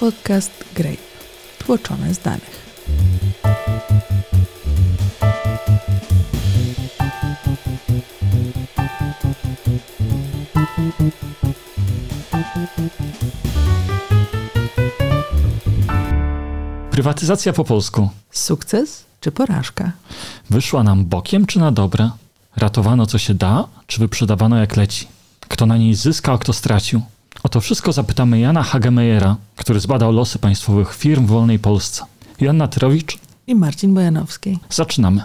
Podcast Grape. Tłoczone z danych. Prywatyzacja po polsku. Sukces czy porażka? Wyszła nam bokiem czy na dobre? Ratowano co się da, czy wyprzedawano jak leci? Kto na niej zyskał, a kto stracił? O to wszystko zapytamy Jana Hagemeyera, który zbadał losy państwowych firm w wolnej Polsce. Joanna Tyrowicz, I Marcin Bojanowski. zaczynamy.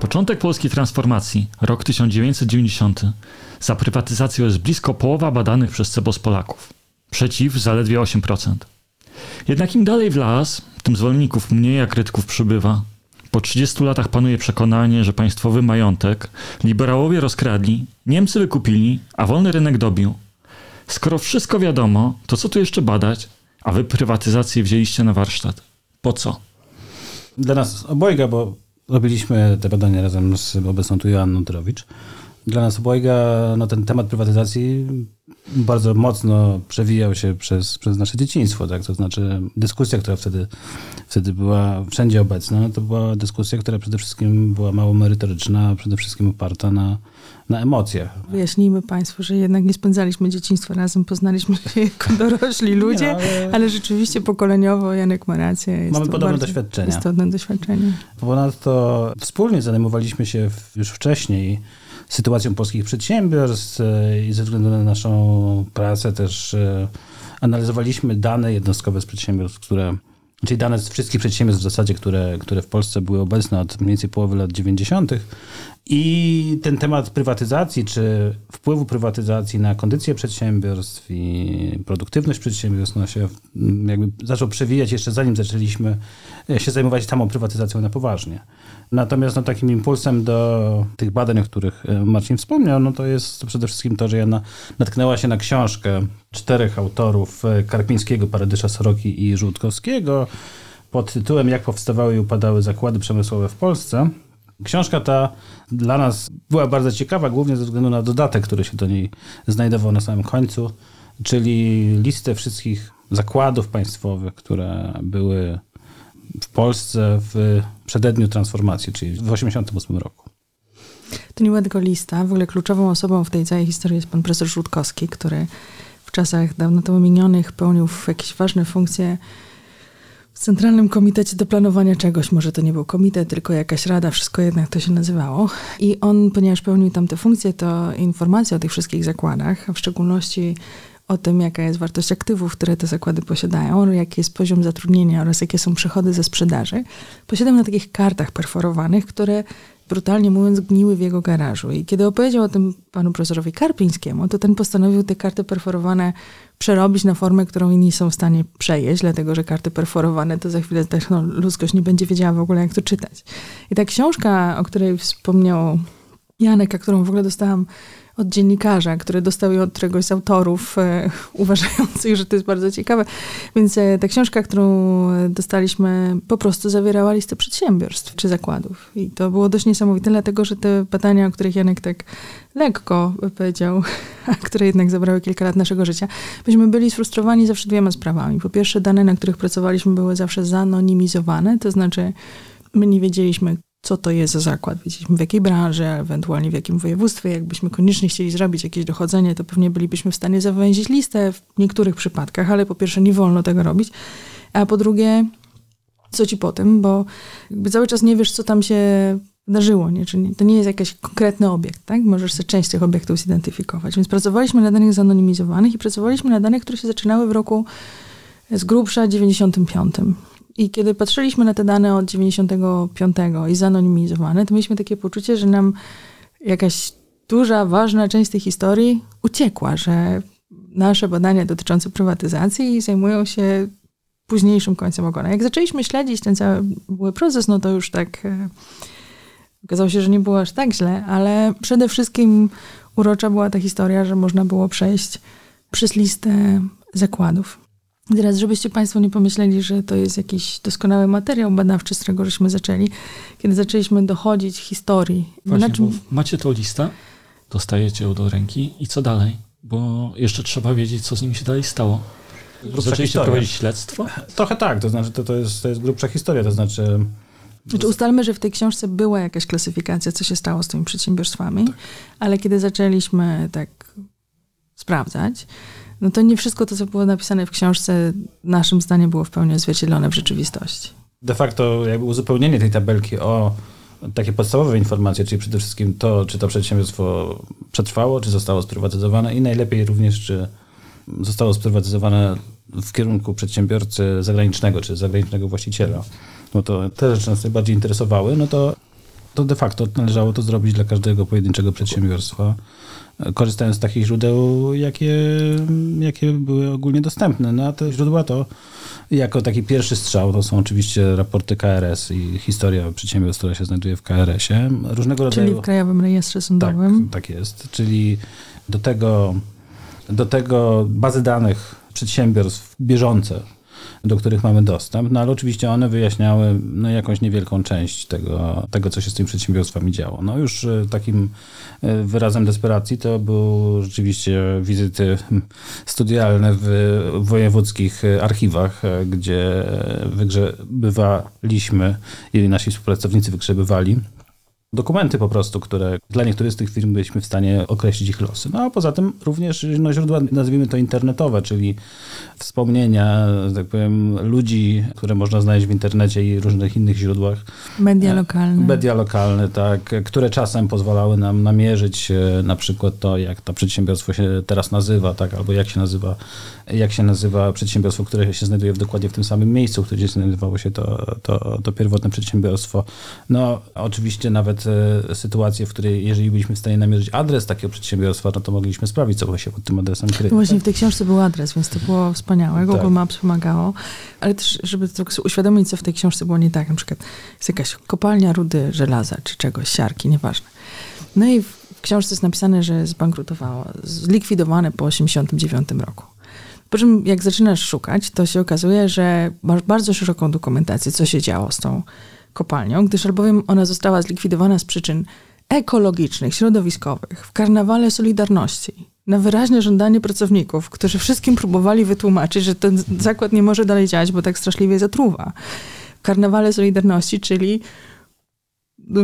Początek polskiej transformacji, rok 1990. Za prywatyzacją jest blisko połowa badanych przez CEBOS Polaków. Przeciw zaledwie 8%. Jednak im dalej w las, tym zwolenników mniej, a krytyków przybywa. Po 30 latach panuje przekonanie, że państwowy majątek liberałowie rozkradli, Niemcy wykupili, a wolny rynek dobił. Skoro wszystko wiadomo, to co tu jeszcze badać? A wy prywatyzację wzięliście na warsztat. Po co? Dla nas obojga, bo robiliśmy te badania razem z obecną tu Joanną Tyrowicz. Dla nas obojga no, ten temat prywatyzacji bardzo mocno przewijał się przez, przez nasze dzieciństwo. Tak? To znaczy dyskusja, która wtedy, wtedy była wszędzie obecna, to była dyskusja, która przede wszystkim była mało merytoryczna, a przede wszystkim oparta na, na emocjach. Wyjaśnijmy Państwu, że jednak nie spędzaliśmy dzieciństwa razem, poznaliśmy się jako dorośli ludzie, no, ale- ale... rzeczywiście pokoleniowo Janek ma rację. Jest Mamy to podobne doświadczenia. Istotne doświadczenie. Ponadto wspólnie zajmowaliśmy się już wcześniej sytuacją polskich przedsiębiorstw e, i ze względu na naszą pracę też e, analizowaliśmy dane jednostkowe z przedsiębiorstw, które, czyli dane z wszystkich przedsiębiorstw w zasadzie, które, które w Polsce były obecne od mniej więcej połowy lat 90. I ten temat prywatyzacji, czy wpływu prywatyzacji na kondycję przedsiębiorstw i produktywność przedsiębiorstw, no się jakby zaczął przewijać jeszcze zanim zaczęliśmy e, się zajmować samą prywatyzacją na poważnie. Natomiast no, takim impulsem do tych badań, o których e, Marcin wspomniał, no to jest przede wszystkim to, że ja na, natknęła się na książkę czterech autorów e, Karpińskiego, Paradysza Soroki i Żółtkowskiego pod tytułem Jak powstawały i upadały zakłady przemysłowe w Polsce. Książka ta dla nas była bardzo ciekawa, głównie ze względu na dodatek, który się do niej znajdował na samym końcu, czyli listę wszystkich zakładów państwowych, które były w Polsce w przededniu transformacji, czyli w 1988 roku. To nie była tylko lista. W ogóle kluczową osobą w tej całej historii jest pan profesor Żółtkowski, który w czasach dawno temu minionych pełnił jakieś ważne funkcje w Centralnym Komitecie do Planowania czegoś. Może to nie był komitet, tylko jakaś rada, wszystko jednak to się nazywało. I on, ponieważ pełnił tam te funkcje, to informacje o tych wszystkich zakładach, a w szczególności o tym, jaka jest wartość aktywów, które te zakłady posiadają, jaki jest poziom zatrudnienia oraz jakie są przychody ze sprzedaży, posiadał na takich kartach perforowanych, które brutalnie mówiąc gniły w jego garażu. I kiedy opowiedział o tym panu profesorowi Karpińskiemu, to ten postanowił te karty perforowane przerobić na formę, którą inni są w stanie przejeść, dlatego że karty perforowane to za chwilę no, ludzkość nie będzie wiedziała w ogóle, jak to czytać. I ta książka, o której wspomniał Janek, a którą w ogóle dostałam od dziennikarza, który dostał ją od któregoś z autorów e, uważających, że to jest bardzo ciekawe. Więc e, ta książka, którą e, dostaliśmy, po prostu zawierała listę przedsiębiorstw czy zakładów. I to było dość niesamowite, dlatego że te badania, o których Janek tak lekko powiedział, a które jednak zabrały kilka lat naszego życia, myśmy byli sfrustrowani zawsze dwiema sprawami. Po pierwsze, dane, na których pracowaliśmy, były zawsze zanonimizowane, to znaczy my nie wiedzieliśmy, co to jest za zakład. Wiedzieliśmy w jakiej branży, ewentualnie w jakim województwie. Jakbyśmy koniecznie chcieli zrobić jakieś dochodzenie, to pewnie bylibyśmy w stanie zawęzić listę w niektórych przypadkach, ale po pierwsze nie wolno tego robić, a po drugie co ci po tym, bo cały czas nie wiesz, co tam się wydarzyło, nie? Czyli to nie jest jakiś konkretny obiekt, tak? Możesz sobie część tych obiektów zidentyfikować. Więc pracowaliśmy na danych zanonimizowanych i pracowaliśmy na danych, które się zaczynały w roku z grubsza 95. I kiedy patrzyliśmy na te dane od 95 i zanonimizowane, to mieliśmy takie poczucie, że nam jakaś duża, ważna część tej historii uciekła, że nasze badania dotyczące prywatyzacji zajmują się późniejszym końcem ogona. Jak zaczęliśmy śledzić ten cały cały proces, no to już tak e, okazało się, że nie było aż tak źle, ale przede wszystkim urocza była ta historia, że można było przejść przez listę zakładów. Teraz, żebyście Państwo nie pomyśleli, że to jest jakiś doskonały materiał badawczy, z którego żeśmy zaczęli, kiedy zaczęliśmy dochodzić historii. Właśnie, czym, bo macie tą listę, dostajecie ją do ręki i co dalej? Bo jeszcze trzeba wiedzieć, co z nimi się dalej stało. Grubsza Zaczęliście historia. prowadzić śledztwo? Trochę tak, to znaczy to, to, jest, to jest grubsza historia, to znaczy Znaczy ustalmy, że w tej książce była jakaś klasyfikacja, co się stało z tymi przedsiębiorstwami, ale kiedy zaczęliśmy tak sprawdzać, no to nie wszystko to, co było napisane w książce, naszym zdaniem było w pełni odzwierciedlone w rzeczywistości. de facto jakby uzupełnienie tej tabelki o takie podstawowe informacje, czyli przede wszystkim to, czy to przedsiębiorstwo przetrwało, czy zostało sprywatyzowane i najlepiej również, czy zostało sprywatyzowane w kierunku przedsiębiorcy zagranicznego, czy zagranicznego właściciela. No to te rzeczy nas najbardziej interesowały, no to, to de facto należało to zrobić dla każdego pojedynczego przedsiębiorstwa, e, korzystając z takich źródeł, jakie, jakie były ogólnie dostępne. No a te źródła to jako taki pierwszy strzał to są oczywiście raporty KRS i historia przedsiębiorstw, która się znajduje w KRS-ie. Różnego Czyli rodzaju... w Krajowym Rejestrze Tak, Sądowym. tak jest. Czyli do tego, do tego bazy danych przedsiębiorstw bieżące, do których mamy dostęp, no ale oczywiście one wyjaśniały no, jakąś niewielką część tego, tego, co się z tymi przedsiębiorstwami działo. No już e, takim e, wyrazem desperacji to były rzeczywiście wizyty studialne w wojewódzkich archiwach, e, gdzie wygrzebywaliśmy, ili nasi współpracownicy wygrzebywali dokumenty po prostu, które dla niektórych z tych firm byliśmy w stanie określić ich losy. No a poza tym również no, źródła, nazwijmy to internetowe, czyli wspomnienia, tak powiem, ludzi, które można znaleźć w internecie i różnych innych źródłach. Media lokalne. Media lokalne, tak, które czasem pozwalały nam namierzyć e, na przykład to, jak to przedsiębiorstwo się teraz nazywa, tak, albo jak się nazywa, jak się nazywa przedsiębiorstwo, które się znajduje w dokładnie w tym samym miejscu, gdzie znajdowało się to, to, to pierwotne przedsiębiorstwo. No, oczywiście nawet sytuacje, w której jeżeli byliśmy w stanie namierzyć adres takiego przedsiębiorstwa, no to mogliśmy sprawdzić, co się pod tym adresem kryje. No właśnie w tej książce był adres, więc to było wspaniałe. Google Tak. Maps pomagało. Ale też, żeby sobie uświadomić, co w tej książce było nie tak. Na przykład jest jakaś kopalnia rudy żelaza, czy czegoś, siarki, nieważne. No i w książce jest napisane, że zbankrutowało, zlikwidowane po 1989 roku. Po czym jak zaczynasz szukać, to się okazuje, że masz bardzo szeroką dokumentację, co się działo z tą kopalnią, gdyż albowiem ona została zlikwidowana z przyczyn ekologicznych, środowiskowych, w karnawale Solidarności, na wyraźne żądanie pracowników, którzy wszystkim próbowali wytłumaczyć, że ten zakład nie może dalej działać, bo tak straszliwie zatruwa. W karnawale Solidarności, czyli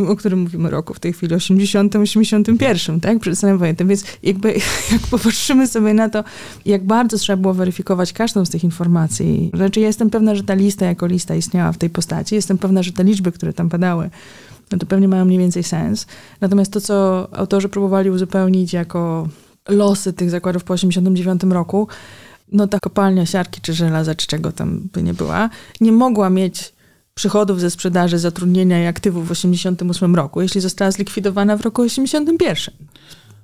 o którym mówimy roku w tej chwili, 80, 81, tak, przed stanem wojennym, więc jakby jak popatrzymy sobie na to, jak bardzo trzeba było weryfikować każdą z tych informacji, znaczy ja jestem pewna, że ta lista jako lista istniała w tej postaci, jestem pewna, że te liczby, które tam padały, no to pewnie mają mniej więcej sens. Natomiast to, co autorzy próbowali uzupełnić jako losy tych zakładów po 89 roku, no ta kopalnia siarki czy żelaza, czy czego tam by nie była, nie mogła mieć przychodów ze sprzedaży, zatrudnienia i aktywów w 88 roku, jeśli została zlikwidowana w roku 81.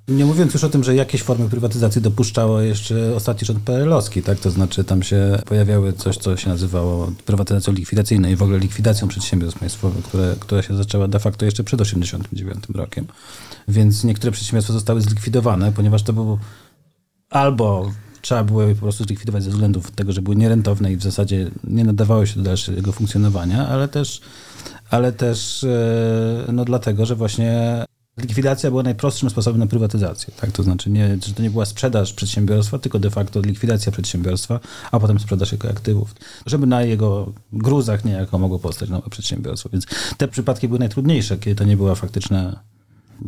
Nie mówiąc już o tym, że jakieś formy prywatyzacji dopuszczało jeszcze ostatni rząd PRL-owski, tak? To znaczy tam się pojawiały coś, co się nazywało prywatyzacją likwidacyjną i w ogóle likwidacją przedsiębiorstw państwowych, które, która się zaczęła de facto jeszcze przed 1989 rokiem. Więc niektóre przedsiębiorstwa zostały zlikwidowane, ponieważ to był albo trzeba było je po prostu zlikwidować ze względów tego, że były nierentowne i w zasadzie nie nadawały się do dalszego funkcjonowania, ale też, ale też e, no dlatego, że właśnie likwidacja była najprostszym sposobem na prywatyzację. Tak? To znaczy, nie, że to nie była sprzedaż przedsiębiorstwa, tylko de facto likwidacja przedsiębiorstwa, a potem sprzedaż jego aktywów, żeby na jego gruzach niejako mogło powstać nowe przedsiębiorstwo. Więc te przypadki były najtrudniejsze, kiedy to nie była faktyczna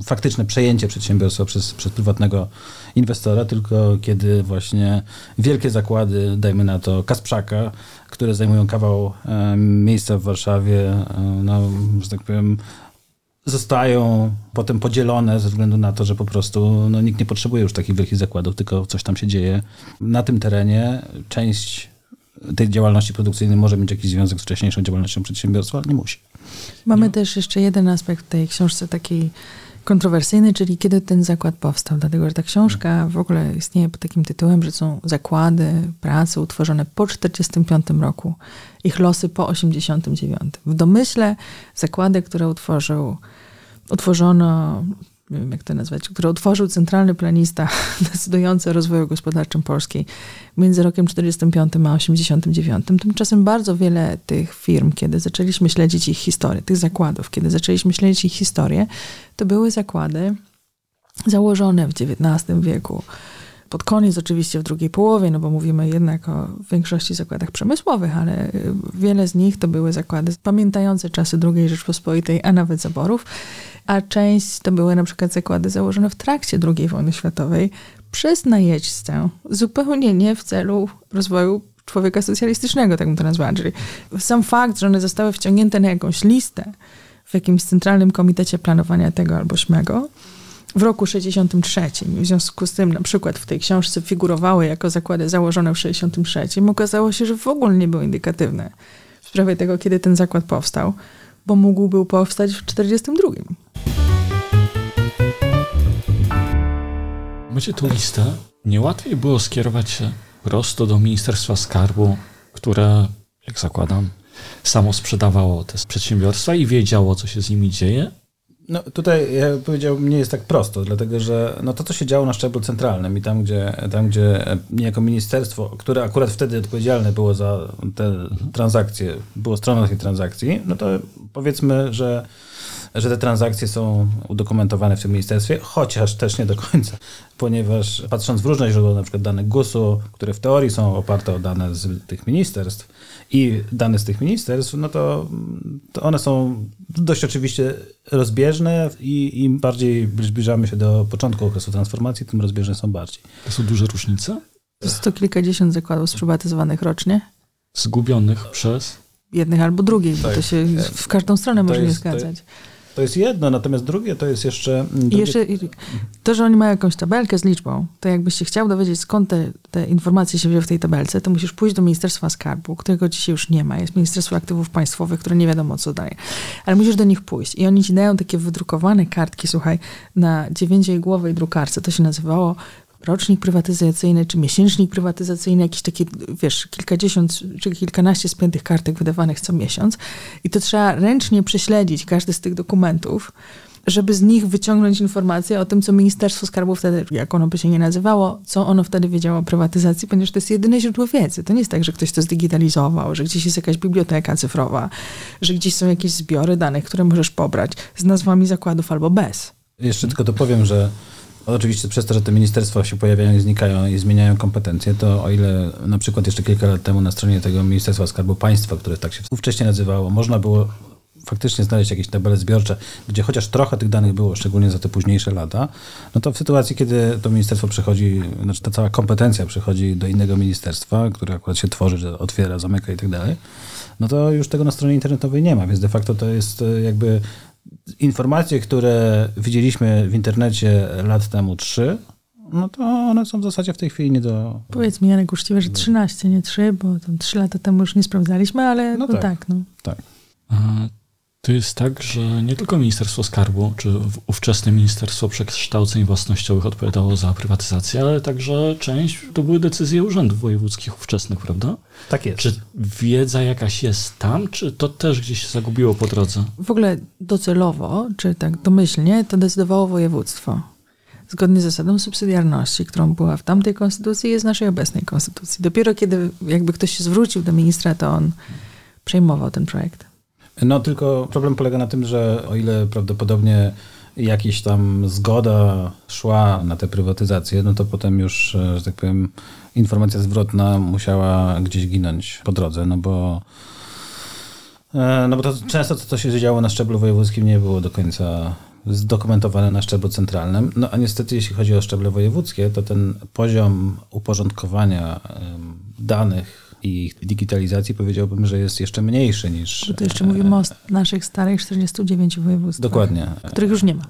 faktyczne przejęcie przedsiębiorstwa przez, przez prywatnego inwestora, tylko kiedy właśnie wielkie zakłady, dajmy na to Kasprzaka, które zajmują kawał e, miejsca w Warszawie, e, no, że tak powiem, zostają potem podzielone ze względu na to, że po prostu no, nikt nie potrzebuje już takich wielkich zakładów, tylko coś tam się dzieje. Na tym terenie część tej działalności produkcyjnej może mieć jakiś związek z wcześniejszą działalnością przedsiębiorstwa, ale nie musi. Mamy też jeszcze jeden aspekt w tej książce takiej kontrowersyjny, czyli kiedy ten zakład powstał. Dlatego, że ta książka w ogóle istnieje pod takim tytułem, że są zakłady pracy utworzone po 1945 roku, ich losy po 1989. W domyśle zakłady, które utworzył, utworzono, nie wiem jak to nazwać, które utworzył centralny planista decydujący o rozwoju gospodarczym Polski. Między rokiem 45 a 89. Tymczasem bardzo wiele tych firm, kiedy zaczęliśmy śledzić ich historię, tych zakładów, kiedy zaczęliśmy śledzić ich historię, to były zakłady założone w XIX wieku. Pod koniec oczywiście w drugiej połowie, no bo mówimy jednak o większości zakładach przemysłowych, ale y, wiele z nich to były zakłady pamiętające czasy II Rzeczpospolitej, a nawet zaborów, a część to były na przykład zakłady założone w trakcie II wojny światowej przez najeźdźcę, zupełnie nie w celu rozwoju człowieka socjalistycznego, tak bym to nazwała. Czyli sam fakt, że one zostały wciągnięte na jakąś listę w jakimś centralnym komitecie planowania tego albo śmego, w roku 63. W związku z tym na przykład w tej książce figurowały jako zakłady założone w 63. Okazało się, że w ogóle nie były indykatywne w sprawie tego, kiedy ten zakład powstał, bo mógł był powstać w 42. Macie tu listę. Nie łatwiej było skierować się prosto do Ministerstwa Skarbu, które, jak zakładam, samo sprzedawało te przedsiębiorstwa i wiedziało, co się z nimi dzieje? No tutaj ja powiedziałbym, nie jest tak prosto, dlatego że no to, co się działo na szczeblu centralnym i tam, gdzie, tam, gdzie niejako ministerstwo, które akurat wtedy odpowiedzialne było za te transakcje, było stroną tej transakcji, no to powiedzmy, że że te transakcje są udokumentowane w tym ministerstwie, chociaż też nie do końca, ponieważ patrząc w różne źródła, na przykład dane GUS-u, które w teorii są oparte o dane z tych ministerstw i dane z tych ministerstw, no to, to one są dość oczywiście rozbieżne i im bardziej zbliżamy się do początku okresu transformacji, tym rozbieżne są bardziej. To są duże różnice? To sto kilkadziesiąt zakładów sprywatyzowanych rocznie. Zgubionych przez? Jednych albo drugich, tak. bo to się w każdą stronę to może jest, nie zgadzać. To jest jedno, natomiast drugie to jest jeszcze... Drugie... I jeszcze to, że oni mają jakąś tabelkę z liczbą, to jakbyś się chciał dowiedzieć, skąd te, te informacje się wzięły w tej tabelce, to musisz pójść do Ministerstwa Skarbu, którego dzisiaj już nie ma. Jest Ministerstwo Aktywów Państwowych, które nie wiadomo co daje. Ale musisz do nich pójść. I oni ci dają takie wydrukowane kartki, słuchaj, na dziewięciogłowej drukarce. To się nazywało rocznik prywatyzacyjny, czy miesięcznik prywatyzacyjny, jakieś takie, wiesz, kilkadziesiąt czy kilkanaście spiętych kartek wydawanych co miesiąc. I to trzeba ręcznie prześledzić każdy z tych dokumentów, żeby z nich wyciągnąć informacje o tym, co Ministerstwo Skarbu wtedy, jak ono by się nie nazywało, co ono wtedy wiedziało o prywatyzacji, ponieważ to jest jedyne źródło wiedzy. To nie jest tak, że ktoś to zdigitalizował, że gdzieś jest jakaś biblioteka cyfrowa, że gdzieś są jakieś zbiory danych, które możesz pobrać z nazwami zakładów albo bez. Jeszcze tylko dopowiem, że Oczywiście przez to, że te ministerstwa się pojawiają i znikają i zmieniają kompetencje, to o ile na przykład jeszcze kilka lat temu na stronie tego Ministerstwa Skarbu Państwa, które tak się wcześniej nazywało, można było faktycznie znaleźć jakieś tabele zbiorcze, gdzie chociaż trochę tych danych było, szczególnie za te późniejsze lata, no to w sytuacji, kiedy to ministerstwo przechodzi, znaczy ta cała kompetencja przechodzi do innego ministerstwa, które akurat się tworzy, że otwiera, zamyka i tak dalej, no to już tego na stronie internetowej nie ma, więc de facto to jest e, jakby informacje, które widzieliśmy w internecie lat temu trzy, no to one są w zasadzie w tej chwili nie do... Powiedz mi, Janek, uczciwie, że 13, nie 3, bo tam 3 lata temu już nie sprawdzaliśmy, ale no, no tak. tak. no. tak. To jest tak, że nie tylko Ministerstwo Skarbu, czy ówczesne Ministerstwo Przekształceń Własnościowych odpowiadało za prywatyzację, ale także część to były decyzje urzędów wojewódzkich ówczesnych, prawda? Tak jest. Czy wiedza jakaś jest tam, czy to też gdzieś się zagubiło po drodze? W ogóle docelowo, czy tak domyślnie, to decydowało województwo. Zgodnie z zasadą subsydiarności, którą była w tamtej konstytucji, jest w naszej obecnej konstytucji. Dopiero kiedy jakby ktoś się zwrócił do ministra, to on przejmował ten projekt. No tylko problem polega na tym, że o ile prawdopodobnie jakaś tam zgoda szła na tę prywatyzację, no to potem już, e, że tak powiem, informacja zwrotna musiała gdzieś ginąć po drodze, no bo e, no bo to często to, co się działo na szczeblu wojewódzkim, nie było do końca zdokumentowane na szczeblu centralnym. No a niestety, jeśli chodzi o szczeble wojewódzkie, to ten poziom uporządkowania danych i ich digitalizacji powiedziałbym, że jest jeszcze mniejszy niż... Bo to jeszcze mówimy o naszych starych 49 województwach. Dokładnie. Których już nie ma.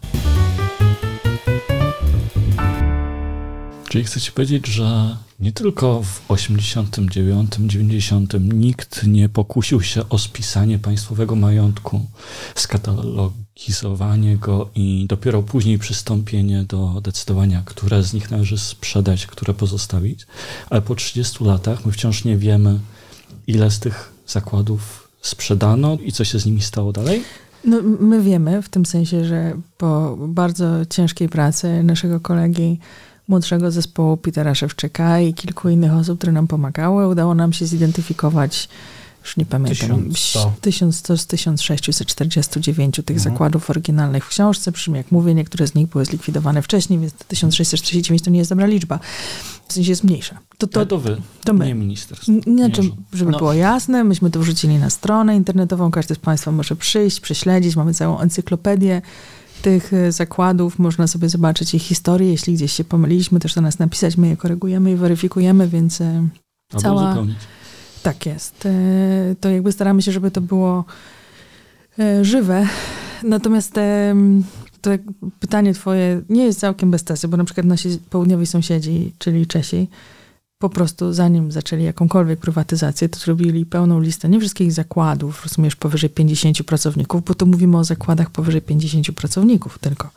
Czyli chcecie powiedzieć, że nie tylko w 89, 90 nikt nie pokusił się o spisanie państwowego majątku, skatalogizowanie go i dopiero później przystąpienie do decydowania, które z nich należy sprzedać, które pozostawić, ale po 30 latach my wciąż nie wiemy, ile z tych zakładów sprzedano i co się z nimi stało dalej? No, my wiemy w tym sensie, że po bardzo ciężkiej pracy naszego kolegi młodszego zespołu Petera Szewczyka i kilku innych osób, które nam pomagały. Udało nam się zidentyfikować już nie pamiętam, 1100. 1100 z 1649 tych Mhm. zakładów oryginalnych w książce, przy czym jak mówię, niektóre z nich były zlikwidowane wcześniej, więc 1649 to nie jest dobra liczba. W sensie jest mniejsza. To, To, to, wy, to my. nie ministerstwo. Znaczy, Nie, żeby No. było jasne, myśmy to wrzucili na stronę internetową, każdy z Państwa może przyjść, prześledzić, mamy całą encyklopedię tych e, zakładów, można sobie zobaczyć ich historię, jeśli gdzieś się pomyliliśmy, też do nas napisać, my je korygujemy i weryfikujemy, więc e, Albo cała- uzupełnić. tak jest. E, To jakby staramy się, żeby to było żywe. Natomiast to pytanie twoje nie jest całkiem bez sensu, bo na przykład nasi południowi sąsiedzi, czyli Czesi, po prostu zanim zaczęli jakąkolwiek prywatyzację, to zrobili pełną listę nie wszystkich zakładów, rozumiesz, powyżej 50 pracowników, bo tu mówimy o zakładach powyżej 50 pracowników tylko,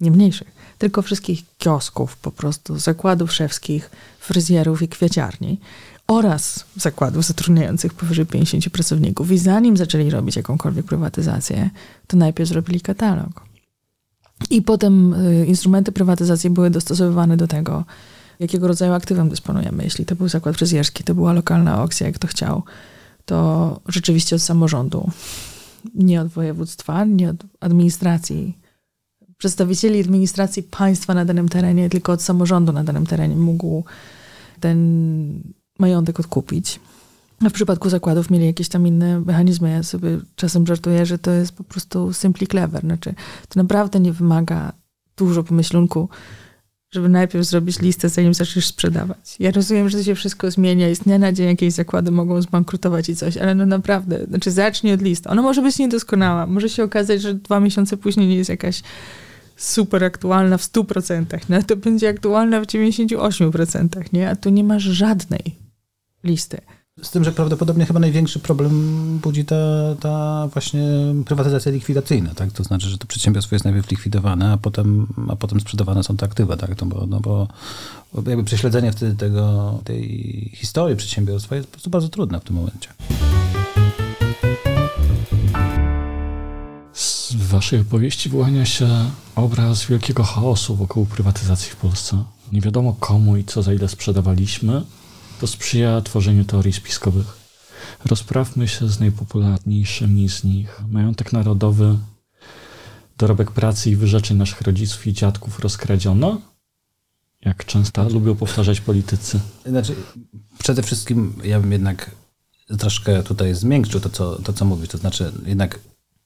nie mniejszych, tylko wszystkich kiosków po prostu, zakładów szewskich, fryzjerów i kwieciarni oraz zakładów zatrudniających powyżej 50 pracowników. I zanim zaczęli robić jakąkolwiek prywatyzację, to najpierw zrobili katalog. I potem y, instrumenty prywatyzacji były dostosowywane do tego, jakiego rodzaju aktywem dysponujemy. Jeśli to był zakład fryzjerski, to była lokalna aukcja, jak to chciał, to rzeczywiście od samorządu, nie od województwa, nie od administracji, przedstawicieli administracji państwa na danym terenie, tylko od samorządu na danym terenie mógł ten majątek odkupić. A w przypadku zakładów mieli jakieś tam inne mechanizmy. Ja sobie czasem żartuję, że to jest po prostu simply clever. Znaczy, to naprawdę nie wymaga dużo pomyślunku, żeby najpierw zrobić listę, zanim zaczniesz sprzedawać. Ja rozumiem, że to się wszystko zmienia i z dnia na dzień jakieś zakłady mogą zbankrutować i coś, ale no naprawdę, znaczy zacznij od listy. Ona może być niedoskonała. Może się okazać, że dwa miesiące później nie jest jakaś super aktualna w 100%, no to będzie aktualna w 98%, nie? A tu nie masz żadnej listy. Z tym, że prawdopodobnie chyba największy problem budzi ta, ta właśnie prywatyzacja likwidacyjna, tak? To znaczy, że to przedsiębiorstwo jest najpierw likwidowane, a potem, a potem sprzedawane są te aktywa, tak? No bo, no bo jakby prześledzenie wtedy tego, tej historii przedsiębiorstwa jest po prostu bardzo trudne w tym momencie. Z waszej opowieści wyłania się obraz wielkiego chaosu wokół prywatyzacji w Polsce. Nie wiadomo komu i co za ile sprzedawaliśmy. To sprzyja tworzeniu teorii spiskowych. Rozprawmy się z najpopularniejszymi z nich. Majątek narodowy, dorobek pracy i wyrzeczeń naszych rodziców i dziadków rozkradziono, jak często lubią powtarzać politycy. Znaczy, przede wszystkim ja bym jednak troszkę tutaj zmiękczył to, co, to, co mówisz. To znaczy, jednak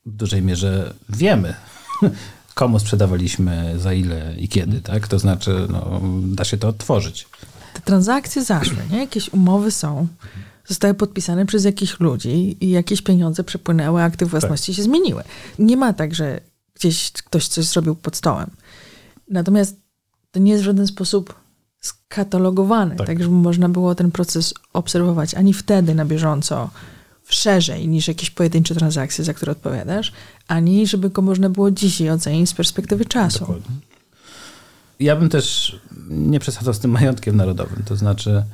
w dużej mierze wiemy, komu sprzedawaliśmy, za ile i kiedy, tak? To znaczy, no, da się to odtworzyć. Te transakcje zaszły, nie? Jakieś umowy są, zostały podpisane przez jakichś ludzi i jakieś pieniądze przepłynęły, akty własności się zmieniły. Nie ma tak, że gdzieś ktoś coś zrobił pod stołem. Natomiast to nie jest w żaden sposób skatalogowane, tak, Tak. żeby można było ten proces obserwować ani wtedy na bieżąco szerzej niż jakieś pojedyncze transakcje, za które odpowiadasz, ani żeby go można było dzisiaj ocenić z perspektywy czasu. Ja bym też nie przesadzał z tym majątkiem narodowym. To znaczy,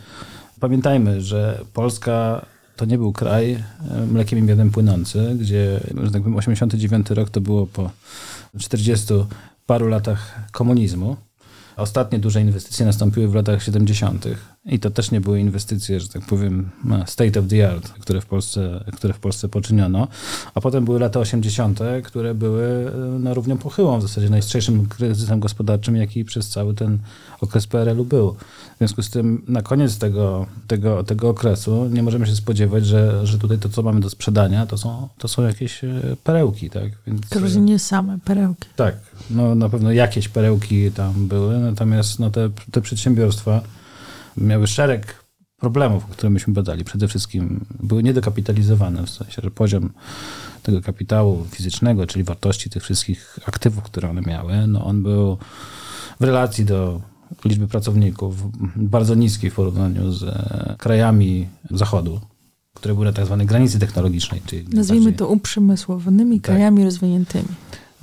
pamiętajmy, że Polska to nie był kraj e, mlekiem i miodem płynący, gdzie, że tak powiem, 89 rok to było po 40 paru latach komunizmu. Ostatnie duże inwestycje nastąpiły w latach 70. I to też nie były inwestycje, że tak powiem, state of the art, które w Polsce, które w Polsce poczyniono. A potem były lata 80., które były e, na równią pochyłą, w zasadzie najstrzejszym kryzysem gospodarczym, jaki przez cały ten okres PRL-u był. W związku z tym na koniec tego, tego, tego okresu nie możemy się spodziewać, że, że tutaj to, co mamy do sprzedania, to są, to są jakieś e, perełki. Tak? Więc, To już nie same perełki. tak, no na pewno jakieś perełki tam były, natomiast no, te, te przedsiębiorstwa miały szereg problemów, które myśmy badali. Przede wszystkim były niedokapitalizowane, w sensie, że poziom tego kapitału fizycznego, czyli wartości tych wszystkich aktywów, które one miały, no on był w relacji do liczby pracowników bardzo niski w porównaniu z e, krajami zachodu, które były na tak zwanej granicy technologicznej. Czyli Nazwijmy bardziej- to uprzemysłowionymi Tak. krajami rozwiniętymi.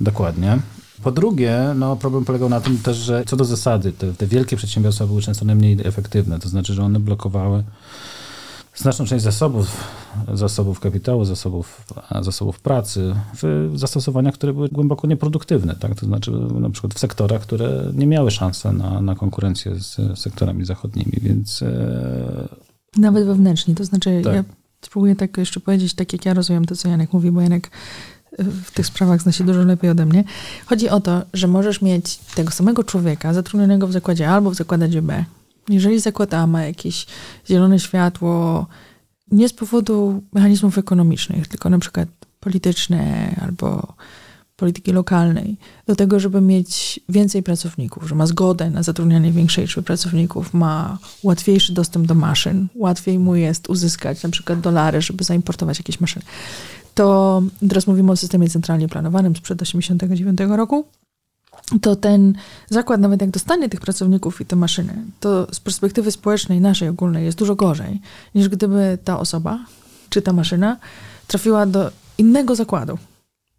Dokładnie. Po drugie, no, problem polegał na tym też, że co do zasady, te, te wielkie przedsiębiorstwa były często najmniej efektywne. To znaczy, że one blokowały znaczną część zasobów, zasobów kapitału, zasobów, zasobów pracy w zastosowaniach, które były głęboko nieproduktywne. Tak? To znaczy na przykład w sektorach, które nie miały szansy na, na konkurencję z sektorami zachodnimi. Więc e, Nawet wewnętrznie, to znaczy Tak. ja Spróbuję tak jeszcze powiedzieć, tak jak ja rozumiem to, co Janek mówi, bo Janek w tych sprawach zna się dużo lepiej ode mnie. Chodzi o to, że możesz mieć tego samego człowieka zatrudnionego w zakładzie A albo w zakładzie B. Jeżeli zakład A ma jakieś zielone światło, nie z powodu mechanizmów ekonomicznych, tylko na przykład polityczne albo polityki lokalnej, do tego, żeby mieć więcej pracowników, że ma zgodę na zatrudnianie większej liczby pracowników, ma łatwiejszy dostęp do maszyn, łatwiej mu jest uzyskać na przykład dolary, żeby zaimportować jakieś maszyny. To teraz mówimy o systemie centralnie planowanym sprzed 1989 roku. To ten zakład, nawet jak dostanie tych pracowników i te maszyny, to z perspektywy społecznej, naszej ogólnej, jest dużo gorzej, niż gdyby ta osoba czy ta maszyna trafiła do innego zakładu,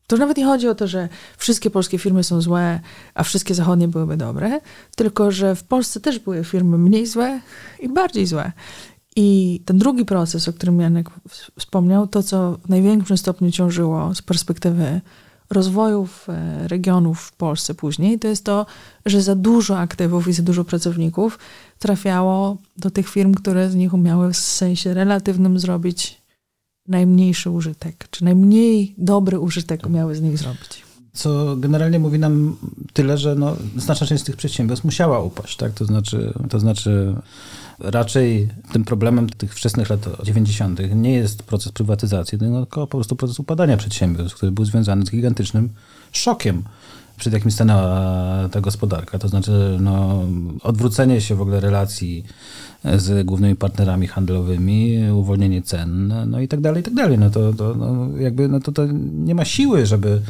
to nawet nie chodzi o to, że wszystkie polskie firmy są złe, a wszystkie zachodnie byłyby dobre, tylko że w Polsce też były firmy mniej złe i bardziej złe. I ten drugi proces, o którym Janek wspomniał, to co w największym stopniu ciążyło z perspektywy rozwojów e, regionów w Polsce później, to jest to, że za dużo aktywów i za dużo pracowników trafiało do tych firm, które z nich umiały w sensie relatywnym zrobić najmniejszy użytek, czy najmniej dobry użytek miały z nich zrobić. Co generalnie mówi nam tyle, że no, znaczna część z tych przedsiębiorstw musiała upaść, tak? To znaczy, to znaczy raczej tym problemem tych wczesnych lat 90. nie jest proces prywatyzacji, tylko po prostu proces upadania przedsiębiorstw, który był związany z gigantycznym szokiem przed jakim stanęła ta gospodarka. To znaczy no, odwrócenie się w ogóle relacji z głównymi partnerami handlowymi, uwolnienie cen, no i tak dalej, i tak dalej. No to, to no, jakby no to, to nie ma siły, żeby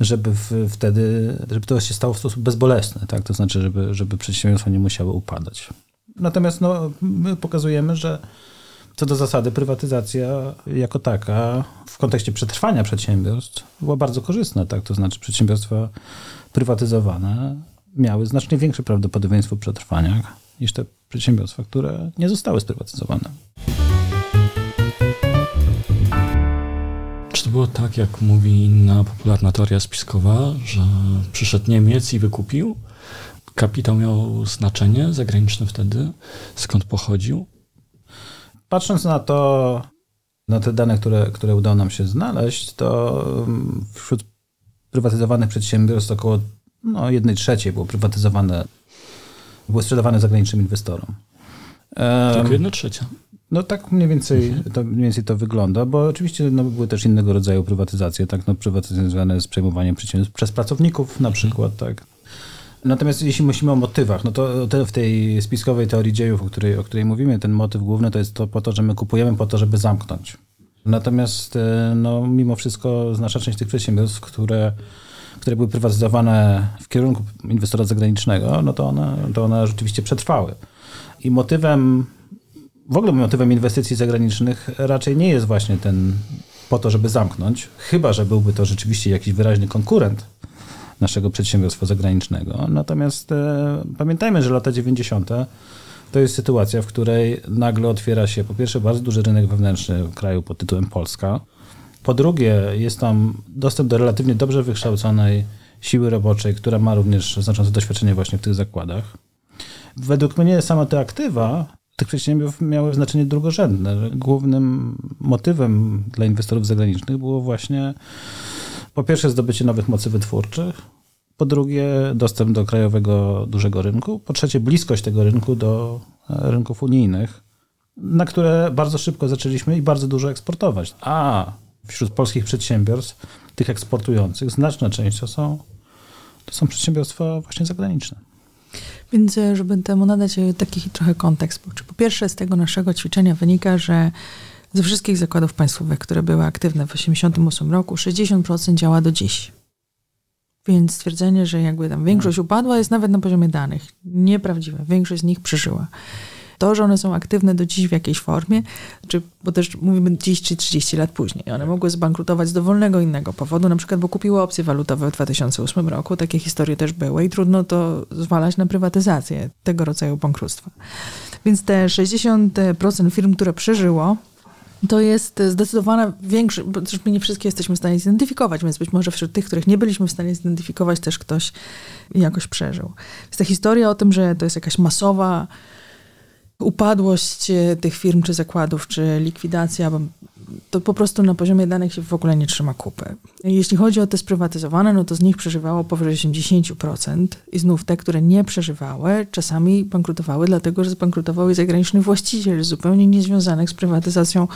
żeby w, wtedy, żeby to się stało w sposób bezbolesny, tak? To znaczy, żeby, żeby przedsiębiorstwa nie musiały upadać. Natomiast no, my pokazujemy, że co do zasady prywatyzacja jako taka w kontekście przetrwania przedsiębiorstw była bardzo korzystna, tak? To znaczy przedsiębiorstwa prywatyzowane miały znacznie większe prawdopodobieństwo przetrwania niż te przedsiębiorstwa, które nie zostały sprywatyzowane. Czy to było tak, jak mówi inna popularna teoria spiskowa, że przyszedł Niemiec i wykupił? Kapitał miał znaczenie zagraniczne wtedy? Skąd pochodził? Patrząc na to, na te dane, które, które udało nam się znaleźć, to mm, wśród prywatyzowanych przedsiębiorstw około no, jednej trzeciej było prywatyzowane były sprzedawane zagranicznym inwestorom. Tylko jedna trzecia. No tak mniej więcej, mhm. to, mniej więcej to wygląda, bo oczywiście no, były też innego rodzaju prywatyzacje, tak, no, prywatyzacje związane z przejmowaniem przedsiębiorstw przez pracowników na mhm. przykład, tak. Natomiast jeśli myślimy o motywach, no to w tej spiskowej teorii dziejów, o której, o której mówimy, ten motyw główny to jest to po to, że my kupujemy po to, żeby zamknąć. Natomiast e, no, mimo wszystko znaczna część tych przedsiębiorstw, które które były prywatyzowane w kierunku inwestora zagranicznego, no to one, to one rzeczywiście przetrwały. I motywem, w ogóle motywem inwestycji zagranicznych raczej nie jest właśnie ten po to, żeby zamknąć, chyba że byłby to rzeczywiście jakiś wyraźny konkurent naszego przedsiębiorstwa zagranicznego. Natomiast e, pamiętajmy, że lata 90. to jest sytuacja, w której nagle otwiera się po pierwsze bardzo duży rynek wewnętrzny kraju pod tytułem Polska, po drugie, jest tam dostęp do relatywnie dobrze wykształconej siły roboczej, która ma również znaczące doświadczenie właśnie w tych zakładach. Według mnie same te aktywa tych przedsiębiorstw miały znaczenie drugorzędne. Głównym motywem dla inwestorów zagranicznych było właśnie po pierwsze zdobycie nowych mocy wytwórczych, po drugie dostęp do krajowego dużego rynku, po trzecie bliskość tego rynku do e, rynków unijnych, na które bardzo szybko zaczęliśmy i bardzo dużo eksportować. A wśród polskich przedsiębiorstw, tych eksportujących, znaczna część to są, to są przedsiębiorstwa właśnie zagraniczne. Więc, e, żeby temu nadać e, taki trochę kontekst, po pierwsze z tego naszego ćwiczenia wynika, że ze wszystkich zakładów państwowych, które były aktywne w 1988 roku, 60% działa do dziś. Więc stwierdzenie, że jakby tam większość upadła, jest nawet na poziomie danych. Nieprawdziwe. Większość z nich przeżyła. To, że one są aktywne do dziś w jakiejś formie, czy, bo też mówimy dziś czy 30 lat później, one mogły zbankrutować z dowolnego innego powodu, na przykład bo kupiły opcje walutowe w 2008 roku, takie historie też były i trudno to zwalać na prywatyzację tego rodzaju bankructwa. Więc te 60% firm, które przeżyło, to jest zdecydowana większość, bo też my nie wszystkie jesteśmy w stanie zidentyfikować, więc być może wśród tych, których nie byliśmy w stanie zidentyfikować, też ktoś jakoś przeżył. Jest ta historia o tym, że to jest jakaś masowa upadłość e, tych firm, czy zakładów, czy likwidacja, to po prostu na poziomie danych się w ogóle nie trzyma kupy. Jeśli chodzi o te sprywatyzowane, no to z nich przeżywało powyżej 80% i znów te, które nie przeżywały, czasami bankrutowały, dlatego że zbankrutowały zagraniczny właściciel zupełnie niezwiązanych z prywatyzacją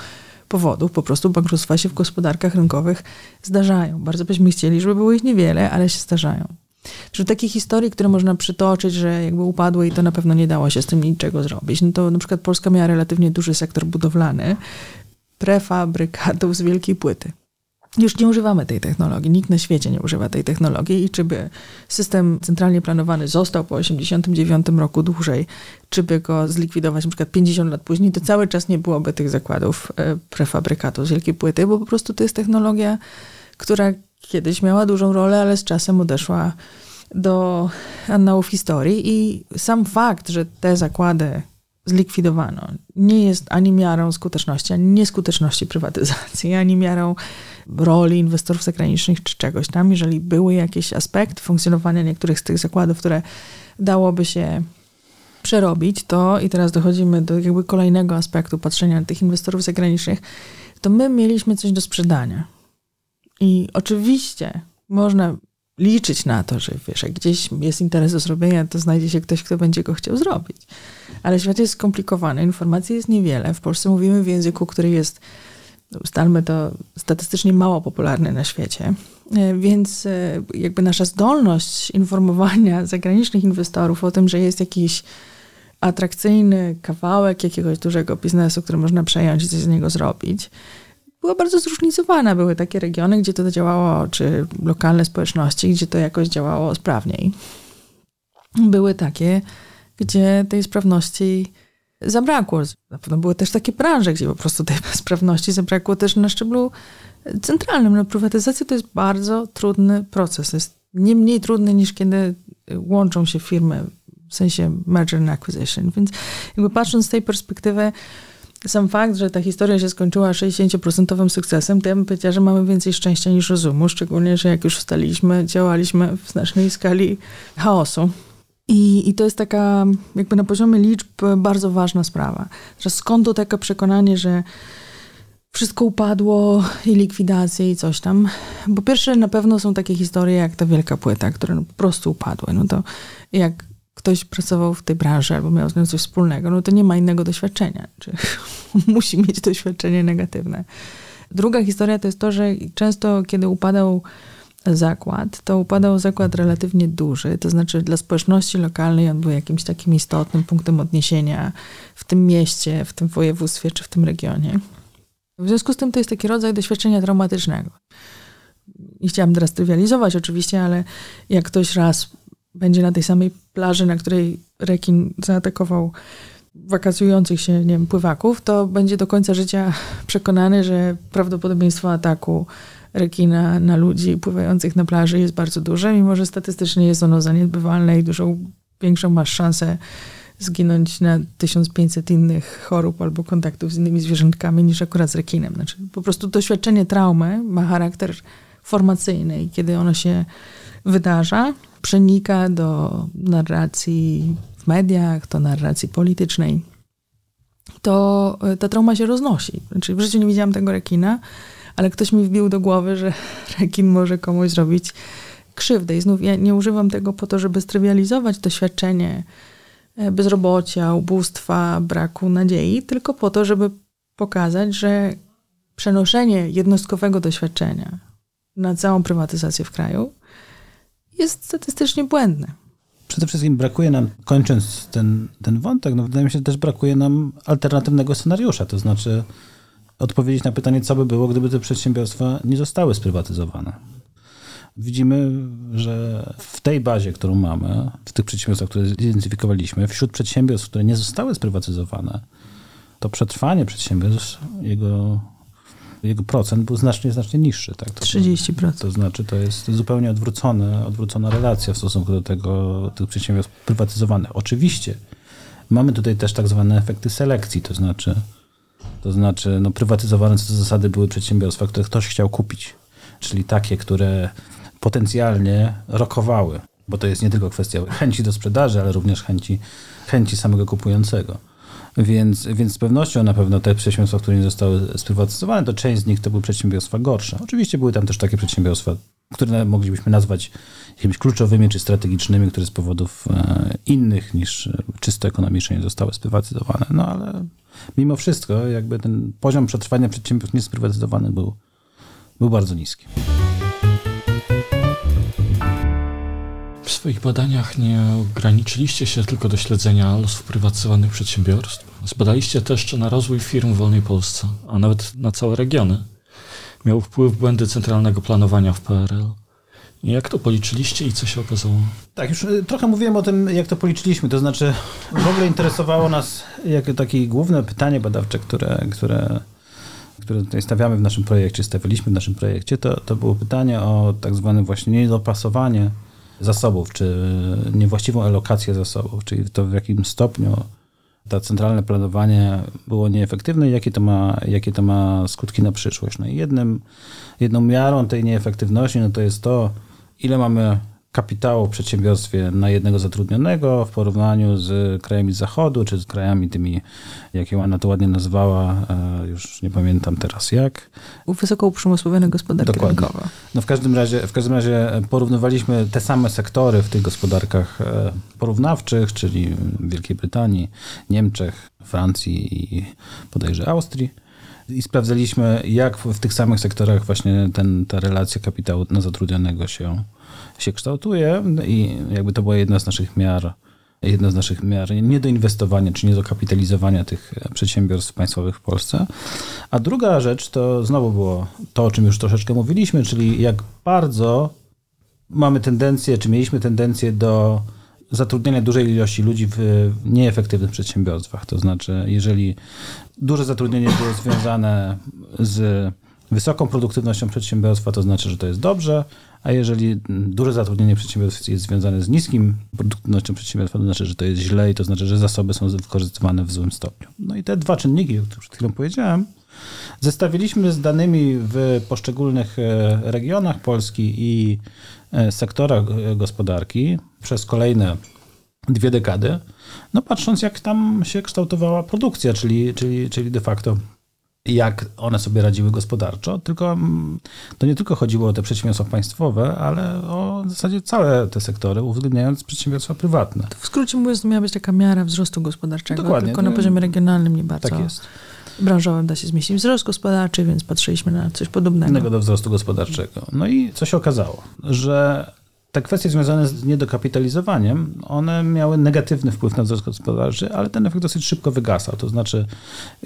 powodów. Po prostu bankructwa się w gospodarkach rynkowych zdarzają. Bardzo byśmy chcieli, żeby było ich niewiele, ale się zdarzają. Wśród takich historii, które można przytoczyć, że jakby upadły i to na pewno nie dało się z tym niczego zrobić, no to na przykład Polska miała relatywnie duży sektor budowlany, prefabrykatów z wielkiej płyty. Już nie używamy tej technologii, nikt na świecie nie używa tej technologii i czy by system centralnie planowany został po 1989 roku dłużej, czy by go zlikwidować przykład 50 lat później, to cały czas nie byłoby tych zakładów e, prefabrykatów z wielkiej płyty, bo po prostu to jest technologia, która kiedyś miała dużą rolę, ale z czasem odeszła do annałów historii i sam fakt, że te zakłady zlikwidowano, nie jest ani miarą skuteczności, ani nieskuteczności prywatyzacji, ani miarą roli inwestorów zagranicznych czy czegoś tam. Jeżeli były jakieś aspekty funkcjonowania niektórych z tych zakładów, które dałoby się przerobić, to i teraz dochodzimy do jakby kolejnego aspektu patrzenia na tych inwestorów zagranicznych, to my mieliśmy coś do sprzedania. I oczywiście można liczyć na to, że wiesz, jak gdzieś jest interes do zrobienia, to znajdzie się ktoś, kto będzie go chciał zrobić. Ale świat jest skomplikowany, informacji jest niewiele. W Polsce mówimy w języku, który jest, ustalmy to, statystycznie mało popularny na świecie. E, więc e, jakby nasza zdolność informowania zagranicznych inwestorów o tym, że jest jakiś atrakcyjny kawałek jakiegoś dużego biznesu, który można przejąć i coś z niego zrobić, była bardzo zróżnicowana. Były takie regiony, gdzie to działało, czy lokalne społeczności, gdzie to jakoś działało sprawniej. Były takie, gdzie tej sprawności zabrakło. Na pewno były też takie branże, gdzie po prostu tej sprawności zabrakło też na szczeblu centralnym. No, prywatyzacja to jest bardzo trudny proces. Jest nie mniej trudny niż kiedy łączą się firmy w sensie merger and acquisition. Więc jakby patrząc z tej perspektywy, sam fakt, że ta historia się skończyła 60% sukcesem, to ja bym powiedziała, że mamy więcej szczęścia niż rozumu, szczególnie, że jak już wstaliśmy, działaliśmy w znacznej skali chaosu. I, I to jest taka, jakby na poziomie liczb, bardzo ważna sprawa. Że skąd to takie przekonanie, że wszystko upadło i likwidacje i coś tam. Po pierwsze, na pewno są takie historie jak ta wielka płyta, które no po prostu upadły. No to jak ktoś pracował w tej branży albo miał z nią coś wspólnego, no to nie ma innego doświadczenia. Czy musi mieć doświadczenie negatywne. Druga historia to jest to, że często kiedy upadał zakład, to upadał zakład relatywnie duży, to znaczy dla społeczności lokalnej on był jakimś takim istotnym punktem odniesienia w tym mieście, w tym województwie czy w tym regionie. W związku z tym to jest taki rodzaj doświadczenia traumatycznego. Nie chciałam teraz trywializować oczywiście, ale jak ktoś raz będzie na tej samej plaży, na której rekin zaatakował wakacujących się, nie wiem, pływaków, to będzie do końca życia przekonany, że prawdopodobieństwo ataku rekina na ludzi pływających na plaży jest bardzo duże, mimo że statystycznie jest ono zaniedbywalne i dużo większą masz szansę zginąć na 1500 innych chorób albo kontaktów z innymi zwierzętkami niż akurat z rekinem. Znaczy, po prostu doświadczenie traumy ma charakter formacyjny i kiedy ono się wydarza, przenika do narracji w mediach, do narracji politycznej, to e, ta trauma się roznosi. Znaczy, w życiu nie widziałam tego rekina, ale ktoś mi wbił do głowy, że rekin może komuś zrobić krzywdę. I znów ja nie używam tego po to, żeby strywializować doświadczenie e, bezrobocia, ubóstwa, braku nadziei, tylko po to, żeby pokazać, że przenoszenie jednostkowego doświadczenia na całą prywatyzację w kraju jest statystycznie błędne. Przede wszystkim brakuje nam, kończąc ten, ten wątek, no wydaje mi się, że też brakuje nam alternatywnego scenariusza, to znaczy odpowiedzieć na pytanie, co by było, gdyby te przedsiębiorstwa nie zostały sprywatyzowane. Widzimy, że w tej bazie, którą mamy, w tych przedsiębiorstwach, które zidentyfikowaliśmy, wśród przedsiębiorstw, które nie zostały sprywatyzowane, to przetrwanie przedsiębiorstw, jego jego procent był znacznie, znacznie niższy. Tak? To, 30%. To znaczy, to jest zupełnie odwrócone, odwrócona relacja w stosunku do tego, tych przedsiębiorstw prywatyzowanych. Oczywiście mamy tutaj też tak zwane efekty selekcji, to znaczy, to znaczy no, prywatyzowane co do zasady były przedsiębiorstwa, które ktoś chciał kupić, czyli takie, które potencjalnie rokowały, bo to jest nie tylko kwestia chęci do sprzedaży, ale również chęci, chęci samego kupującego. Więc, więc z pewnością na pewno te przedsiębiorstwa, które nie zostały sprywatyzowane, to część z nich to były przedsiębiorstwa gorsze. Oczywiście były tam też takie przedsiębiorstwa, które moglibyśmy nazwać jakimiś kluczowymi czy strategicznymi, które z powodów e, innych niż czysto ekonomicznych nie zostały sprywatyzowane. No ale mimo wszystko jakby ten poziom przetrwania przedsiębiorstw niesprywatyzowanych był, był bardzo niski. W swoich badaniach nie ograniczyliście się tylko do śledzenia losów prywatyzowanych przedsiębiorstw. Zbadaliście też, czy na rozwój firm w wolnej Polsce, a nawet na całe regiony, miał wpływ błędy centralnego planowania w PRL. Jak to policzyliście i co się okazało? Tak, już y, trochę mówiłem o tym, jak to policzyliśmy. To znaczy, w ogóle interesowało nas jako takie główne pytanie badawcze, które, które, które tutaj stawiamy w naszym projekcie, stawialiśmy w naszym projekcie, to, to było pytanie o tak zwane właśnie niedopasowanie zasobów, czy niewłaściwą alokację zasobów, czyli to w jakim stopniu to centralne planowanie było nieefektywne i jakie to ma, jakie to ma skutki na przyszłość. No i jednym, jedną miarą tej nieefektywności no to jest to, ile mamy kapitału w przedsiębiorstwie na jednego zatrudnionego w porównaniu z krajami zachodu, czy z krajami tymi, jak ją Anna to ładnie nazwała, e, już nie pamiętam teraz jak. Wysoko uprzemysłowione gospodarki Dokładnie. rynkowe. No w każdym razie, w każdym razie porównywaliśmy te same sektory w tych gospodarkach e, porównawczych, czyli Wielkiej Brytanii, Niemczech, Francji i bodajże Austrii. I sprawdzaliśmy, jak w, w tych samych sektorach właśnie ten, ta relacja kapitału na zatrudnionego się, się kształtuje i jakby to była jedna z naszych miar, jedna z naszych miar nie do inwestowania, czy nie do kapitalizowania tych przedsiębiorstw państwowych w Polsce. A druga rzecz to znowu było to, o czym już troszeczkę mówiliśmy, czyli jak bardzo mamy tendencję, czy mieliśmy tendencję do zatrudniania dużej ilości ludzi w nieefektywnych przedsiębiorstwach. To znaczy, jeżeli duże zatrudnienie było związane z wysoką produktywnością przedsiębiorstwa, to znaczy, że to jest dobrze, a jeżeli duże zatrudnienie przedsiębiorstw jest związane z niskim produktywnością przedsiębiorstwa, to znaczy, że to jest źle i to znaczy, że zasoby są wykorzystywane w złym stopniu. No i te dwa czynniki, o których przed chwilą powiedziałem, zestawiliśmy z danymi w poszczególnych e, regionach Polski i e, sektorach e, gospodarki przez kolejne dwie dekady, no patrząc jak tam się kształtowała produkcja, czyli, czyli, czyli de facto jak one sobie radziły gospodarczo, tylko mm, to nie tylko chodziło o te przedsiębiorstwa państwowe, ale o w zasadzie całe te sektory, uwzględniając przedsiębiorstwa prywatne. To w skrócie mówiąc, to miała być taka miara wzrostu gospodarczego, Dokładnie. tylko na poziomie regionalnym nie bardzo. Tak jest. Branżowym da się zmieścić wzrost gospodarczy, więc patrzyliśmy na coś podobnego. Innego do wzrostu gospodarczego. No i co się okazało? Że te kwestie związane z niedokapitalizowaniem, one miały negatywny wpływ na wzrost gospodarczy, ale ten efekt dosyć szybko wygasał. To znaczy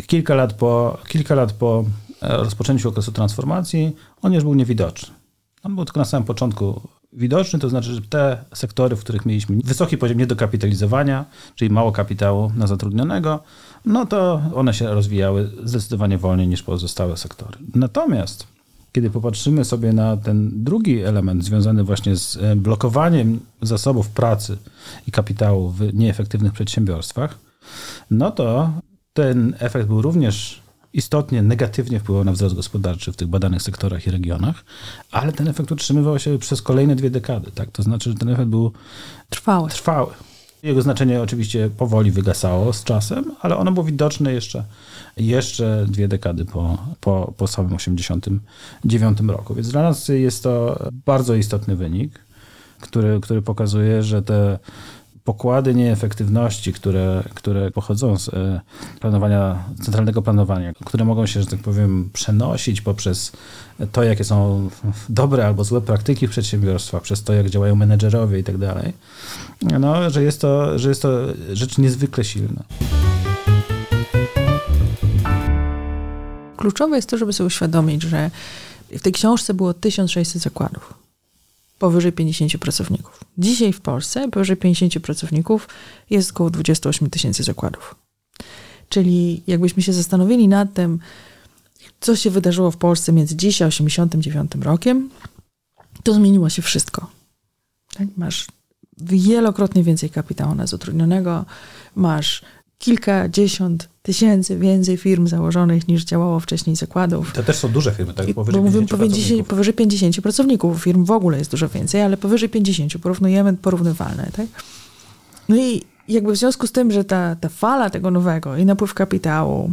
kilka lat po, kilka lat po e, rozpoczęciu okresu transformacji on już był niewidoczny. On był tylko na samym początku widoczny, to znaczy, że te sektory, w których mieliśmy wysoki poziom niedokapitalizowania, czyli mało kapitału na zatrudnionego, no to one się rozwijały zdecydowanie wolniej niż pozostałe sektory. Natomiast kiedy popatrzymy sobie na ten drugi element związany właśnie z e, blokowaniem zasobów pracy i kapitału w nieefektywnych przedsiębiorstwach, no to ten efekt był również istotnie negatywnie wpływał na wzrost gospodarczy w tych badanych sektorach i regionach, ale ten efekt utrzymywał się przez kolejne dwie dekady. Tak? To znaczy, że ten efekt był Trwałe. trwały. Jego znaczenie oczywiście powoli wygasało z czasem, ale ono było widoczne jeszcze, jeszcze dwie dekady po, po, po samym 89 roku. Więc dla nas jest to bardzo istotny wynik, który, który pokazuje, że te pokłady nieefektywności, które, które pochodzą z e, planowania, centralnego planowania, które mogą się, że tak powiem, przenosić poprzez to, jakie są dobre albo złe praktyki w przedsiębiorstwach, przez to, jak działają menedżerowie i tak dalej, no, że jest to, że jest to rzecz niezwykle silna. Kluczowe jest to, żeby sobie uświadomić, że w tej książce było 1600 zakładów. Powyżej 50 pracowników. Dzisiaj w Polsce powyżej 50 pracowników jest około 28 tysięcy zakładów. Czyli jakbyśmy się zastanowili nad tym, co się wydarzyło w Polsce między dzisiaj a 89 rokiem, to zmieniło się wszystko. Tak? Masz wielokrotnie więcej kapitału na zatrudnionego, masz kilkadziesiąt tysięcy więcej firm założonych niż działało wcześniej zakładów. To też są duże firmy, tak? Powyżej bo mówimy 50 powyżej, powyżej 50 pracowników. Firm w ogóle jest dużo więcej, ale powyżej 50 porównujemy porównywalne. Tak? No i jakby w związku z tym, że ta, ta fala tego nowego i napływ kapitału,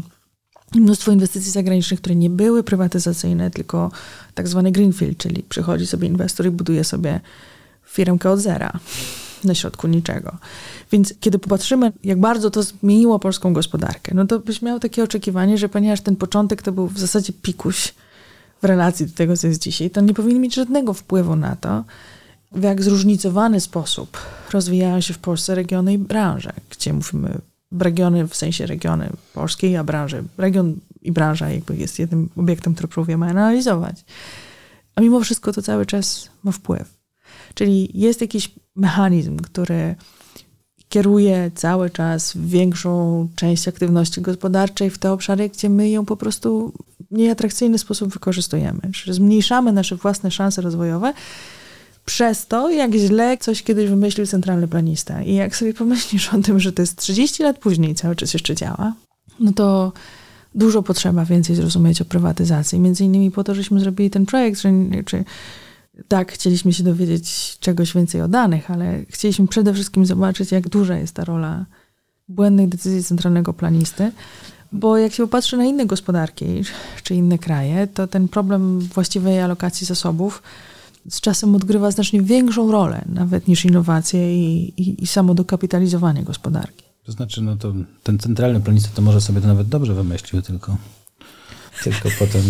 i mnóstwo inwestycji zagranicznych, które nie były prywatyzacyjne, tylko tak zwany greenfield, czyli przychodzi sobie inwestor i buduje sobie firmkę od zera na środku niczego. Więc kiedy popatrzymy, jak bardzo to zmieniło polską gospodarkę, no to byś miał takie oczekiwanie, że ponieważ ten początek to był w zasadzie pikuś w relacji do tego, co jest dzisiaj, to nie powinien mieć żadnego wpływu na to, w jak zróżnicowany sposób rozwijają się w Polsce regiony i branże, gdzie mówimy regiony w sensie regiony polskiej, a branże, region i branża jakby jest jednym obiektem, który próbujemy analizować. A mimo wszystko to cały czas ma wpływ. Czyli jest jakiś mechanizm, który kieruje cały czas większą część aktywności gospodarczej w te obszary, gdzie my ją po prostu w nieatrakcyjny sposób wykorzystujemy. Czyli zmniejszamy nasze własne szanse rozwojowe przez to, jak źle coś kiedyś wymyślił centralny planista. I jak sobie pomyślisz o tym, że to jest 30 lat później cały czas jeszcze działa, no to dużo potrzeba więcej zrozumieć o prywatyzacji. Między innymi po to, żeśmy zrobili ten projekt, że, czy tak, chcieliśmy się dowiedzieć czegoś więcej o danych, ale chcieliśmy przede wszystkim zobaczyć, jak duża jest ta rola błędnych decyzji centralnego planisty, bo jak się popatrzy na inne gospodarki czy inne kraje, to ten problem właściwej alokacji zasobów z czasem odgrywa znacznie większą rolę, nawet niż innowacje i, i, i samo dokapitalizowanie gospodarki. To znaczy, no to ten centralny planista to może sobie to nawet dobrze wymyślił, tylko, tylko potem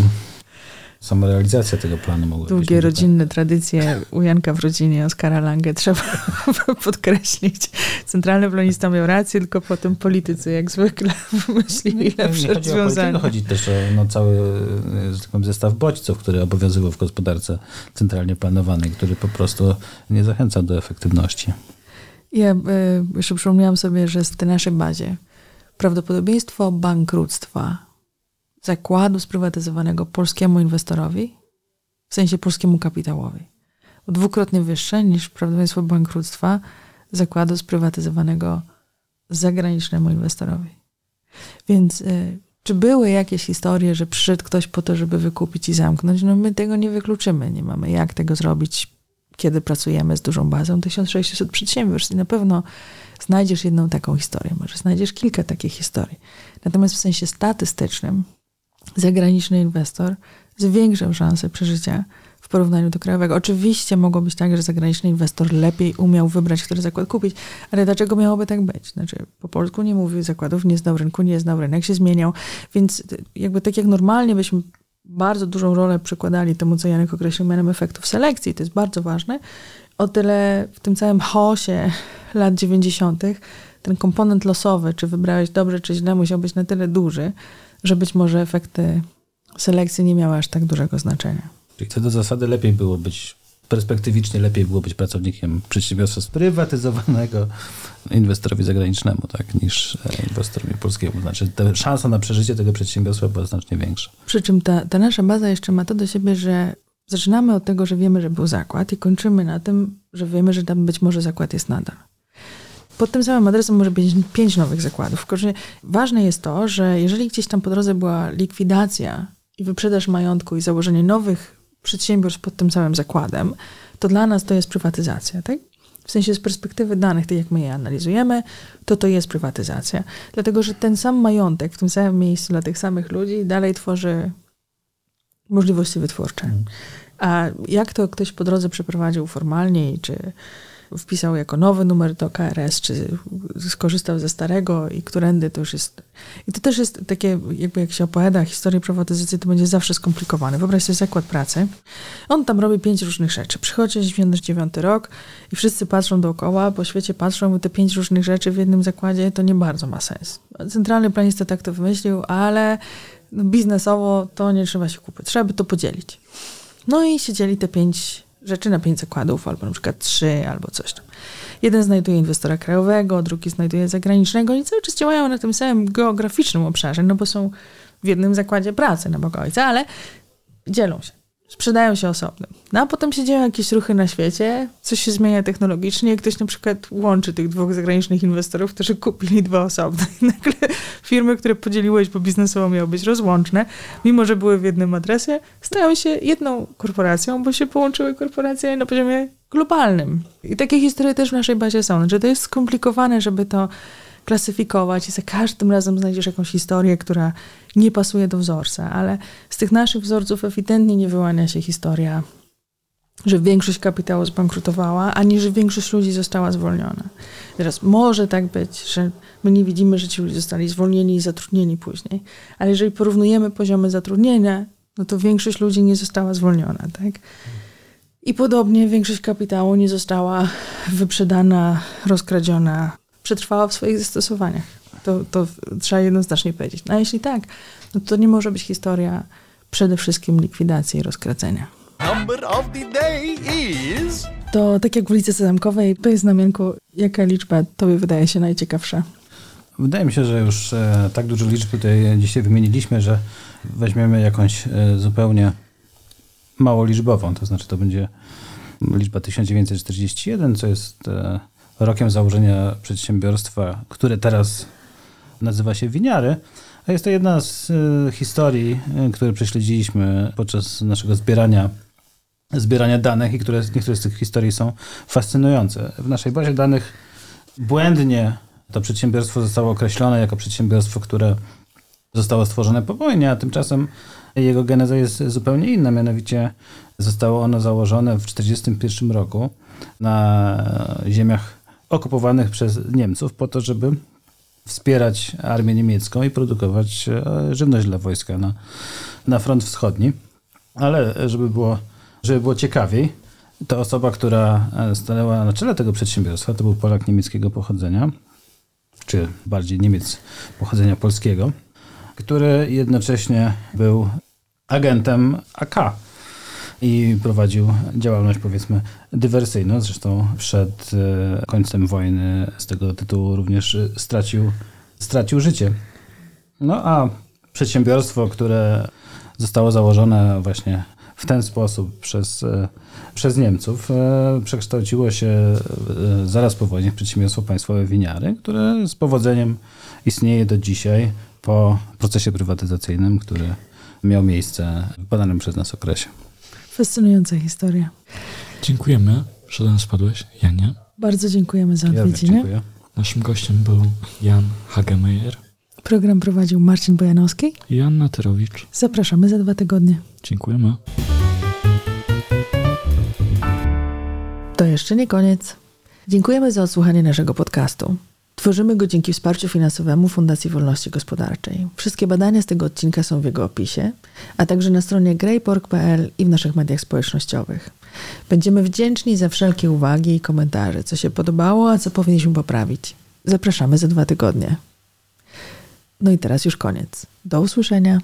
sama realizacja tego planu mogła Długie być rodzinne tak. tradycje u Janka w rodzinie Oskara Lange trzeba podkreślić. Centralny planista miał rację, tylko potem politycy jak zwykle wymyślili lepsze rozwiązania. Chodzi też o no, cały tak zestaw bodźców, które obowiązywał w gospodarce centralnie planowanej, który po prostu nie zachęcał do efektywności. Ja y, jeszcze przypomniałam sobie, że w tej naszej bazie prawdopodobieństwo bankructwa zakładu sprywatyzowanego polskiemu inwestorowi, w sensie polskiemu kapitałowi. Dwukrotnie wyższe niż prawdopodobieństwo bankructwa zakładu sprywatyzowanego zagranicznemu inwestorowi. Więc y, czy były jakieś historie, że przyszedł ktoś po to, żeby wykupić i zamknąć? No my tego nie wykluczymy. Nie mamy jak tego zrobić, kiedy pracujemy z dużą bazą 1600 przedsiębiorstw. I na pewno znajdziesz jedną taką historię, może znajdziesz kilka takich historii. Natomiast w sensie statystycznym zagraniczny inwestor zwiększył szanse przeżycia w porównaniu do krajowego. Oczywiście mogło być tak, że zagraniczny inwestor lepiej umiał wybrać, który zakład kupić, ale dlaczego miałoby tak być? Znaczy, po polsku nie mówił zakładów, nie znał rynku, nie znał rynek, się zmieniał, więc jakby tak jak normalnie byśmy bardzo dużą rolę przykładali temu, co Janek określił mianem efektów selekcji, to jest bardzo ważne, o tyle w tym całym chaosie lat 90. ten komponent losowy, czy wybrałeś dobrze, czy źle, musiał być na tyle duży, że być może efekty selekcji nie miały aż tak dużego znaczenia. Czyli co do zasady lepiej było być, perspektywicznie lepiej było być pracownikiem przedsiębiorstwa sprywatyzowanego inwestorowi zagranicznemu, tak, niż e, inwestorowi polskiemu. Znaczy ta szansa na przeżycie tego przedsiębiorstwa była znacznie większa. Przy czym ta, ta nasza baza jeszcze ma to do siebie, że zaczynamy od tego, że wiemy, że był zakład i kończymy na tym, że wiemy, że tam być może zakład jest nadal. Pod tym samym adresem może być pięć nowych zakładów. ważne jest to, że jeżeli gdzieś tam po drodze była likwidacja i wyprzedaż majątku i założenie nowych przedsiębiorstw pod tym samym zakładem, to dla nas to jest prywatyzacja, tak? W sensie z perspektywy danych, tak jak my je analizujemy, to to jest prywatyzacja. Dlatego, że ten sam majątek w tym samym miejscu dla tych samych ludzi dalej tworzy możliwości wytwórcze. Mm. A jak to ktoś po drodze przeprowadził formalnie, czy wpisał jako nowy numer do KRS, czy skorzystał ze starego i którędy to już jest. I to też jest takie, jakby jak się opowiada historię prywatyzacji, to będzie zawsze skomplikowane. Wyobraź sobie zakład pracy. On tam robi pięć różnych rzeczy. Przychodzi 99 rok i wszyscy patrzą dookoła, po świecie patrzą, te pięć różnych rzeczy w jednym zakładzie, to nie bardzo ma sens. Centralny planista tak to wymyślił, ale biznesowo to nie trzeba się kupić. Trzeba by to podzielić. No i siedzieli te pięć rzeczy na pięć zakładów, albo na przykład trzy, albo coś tam. Jeden znajduje inwestora krajowego, drugi znajduje zagranicznego i cały czas działają na tym samym geograficznym obszarze, no bo są w jednym zakładzie pracy na Boga Ojca, ale dzielą się. Sprzedają się osobno. No a potem się dzieją jakieś ruchy na świecie, coś się zmienia technologicznie, ktoś na przykład łączy tych dwóch zagranicznych inwestorów, którzy kupili dwa osobne. I nagle firmy, które podzieliłeś, bo biznesowo miały być rozłączne, mimo że były w jednym adresie, stają się jedną korporacją, bo się połączyły korporacje na poziomie globalnym. I takie historie też w naszej bazie są. Że to jest skomplikowane, żeby to klasyfikować i za każdym razem znajdziesz jakąś historię, która nie pasuje do wzorca, ale z tych naszych wzorców ewidentnie nie wyłania się historia, że większość kapitału zbankrutowała, ani że większość ludzi została zwolniona. Teraz może tak być, że my nie widzimy, że ci ludzie zostali zwolnieni i zatrudnieni później, ale jeżeli porównujemy poziomy zatrudnienia, no to większość ludzi nie została zwolniona, tak? I podobnie większość kapitału nie została wyprzedana, rozkradziona, przetrwała w swoich zastosowaniach. To, to trzeba jednoznacznie powiedzieć. No a jeśli tak, no to nie może być historia przede wszystkim likwidacji i rozkracenia. Number of the day is... To tak jak w ulicy Zamkowej, to jest znamienko, jaka liczba tobie wydaje się najciekawsza? Wydaje mi się, że już e, tak dużo liczb tutaj dzisiaj wymieniliśmy, że weźmiemy jakąś e, zupełnie mało liczbową, to znaczy to będzie liczba 1941, co jest e, rokiem założenia przedsiębiorstwa, które teraz nazywa się Winiary. A jest to jedna z y, historii, y, które prześledziliśmy podczas naszego zbierania, zbierania danych i które, niektóre z tych historii są fascynujące. W naszej bazie danych błędnie to przedsiębiorstwo zostało określone jako przedsiębiorstwo, które zostało stworzone po wojnie, a tymczasem jego geneza jest zupełnie inna. Mianowicie zostało ono założone w 1941 roku na ziemiach okupowanych przez Niemców po to, żeby wspierać armię niemiecką i produkować e, żywność dla wojska na, na front wschodni. Ale żeby było, żeby było ciekawiej, to osoba, która e, stanęła na czele tego przedsiębiorstwa, to był Polak niemieckiego pochodzenia, czy bardziej Niemiec pochodzenia polskiego, który jednocześnie był agentem AK i prowadził działalność powiedzmy dywersyjną. Zresztą przed e, końcem wojny z tego tytułu również stracił, stracił życie. No a przedsiębiorstwo, które zostało założone właśnie w ten sposób przez, e, przez Niemców, e, przekształciło się zaraz po wojnie w przedsiębiorstwo państwowe Winiary, które z powodzeniem istnieje do dzisiaj po procesie prywatyzacyjnym, który miał miejsce w badanym przez nas okresie. Fascynująca historia. Dziękujemy, że do nas spadłeś, Janie. Bardzo dziękujemy za odwiedziny. Ja dziękuję. Naszym gościem był Jan Hagemeyer. Program prowadził Marcin Bojanowski i Anna Terowicz. Zapraszamy za dwa tygodnie. Dziękujemy. To jeszcze nie koniec. Dziękujemy za odsłuchanie naszego podcastu. Tworzymy go dzięki wsparciu finansowemu Fundacji Wolności Gospodarczej. Wszystkie badania z tego odcinka są w jego opisie, a także na stronie greypork.pl i w naszych mediach społecznościowych. Będziemy wdzięczni za wszelkie uwagi i komentarze, co się podobało, a co powinniśmy poprawić. Zapraszamy za dwa tygodnie. No i teraz już koniec. Do usłyszenia.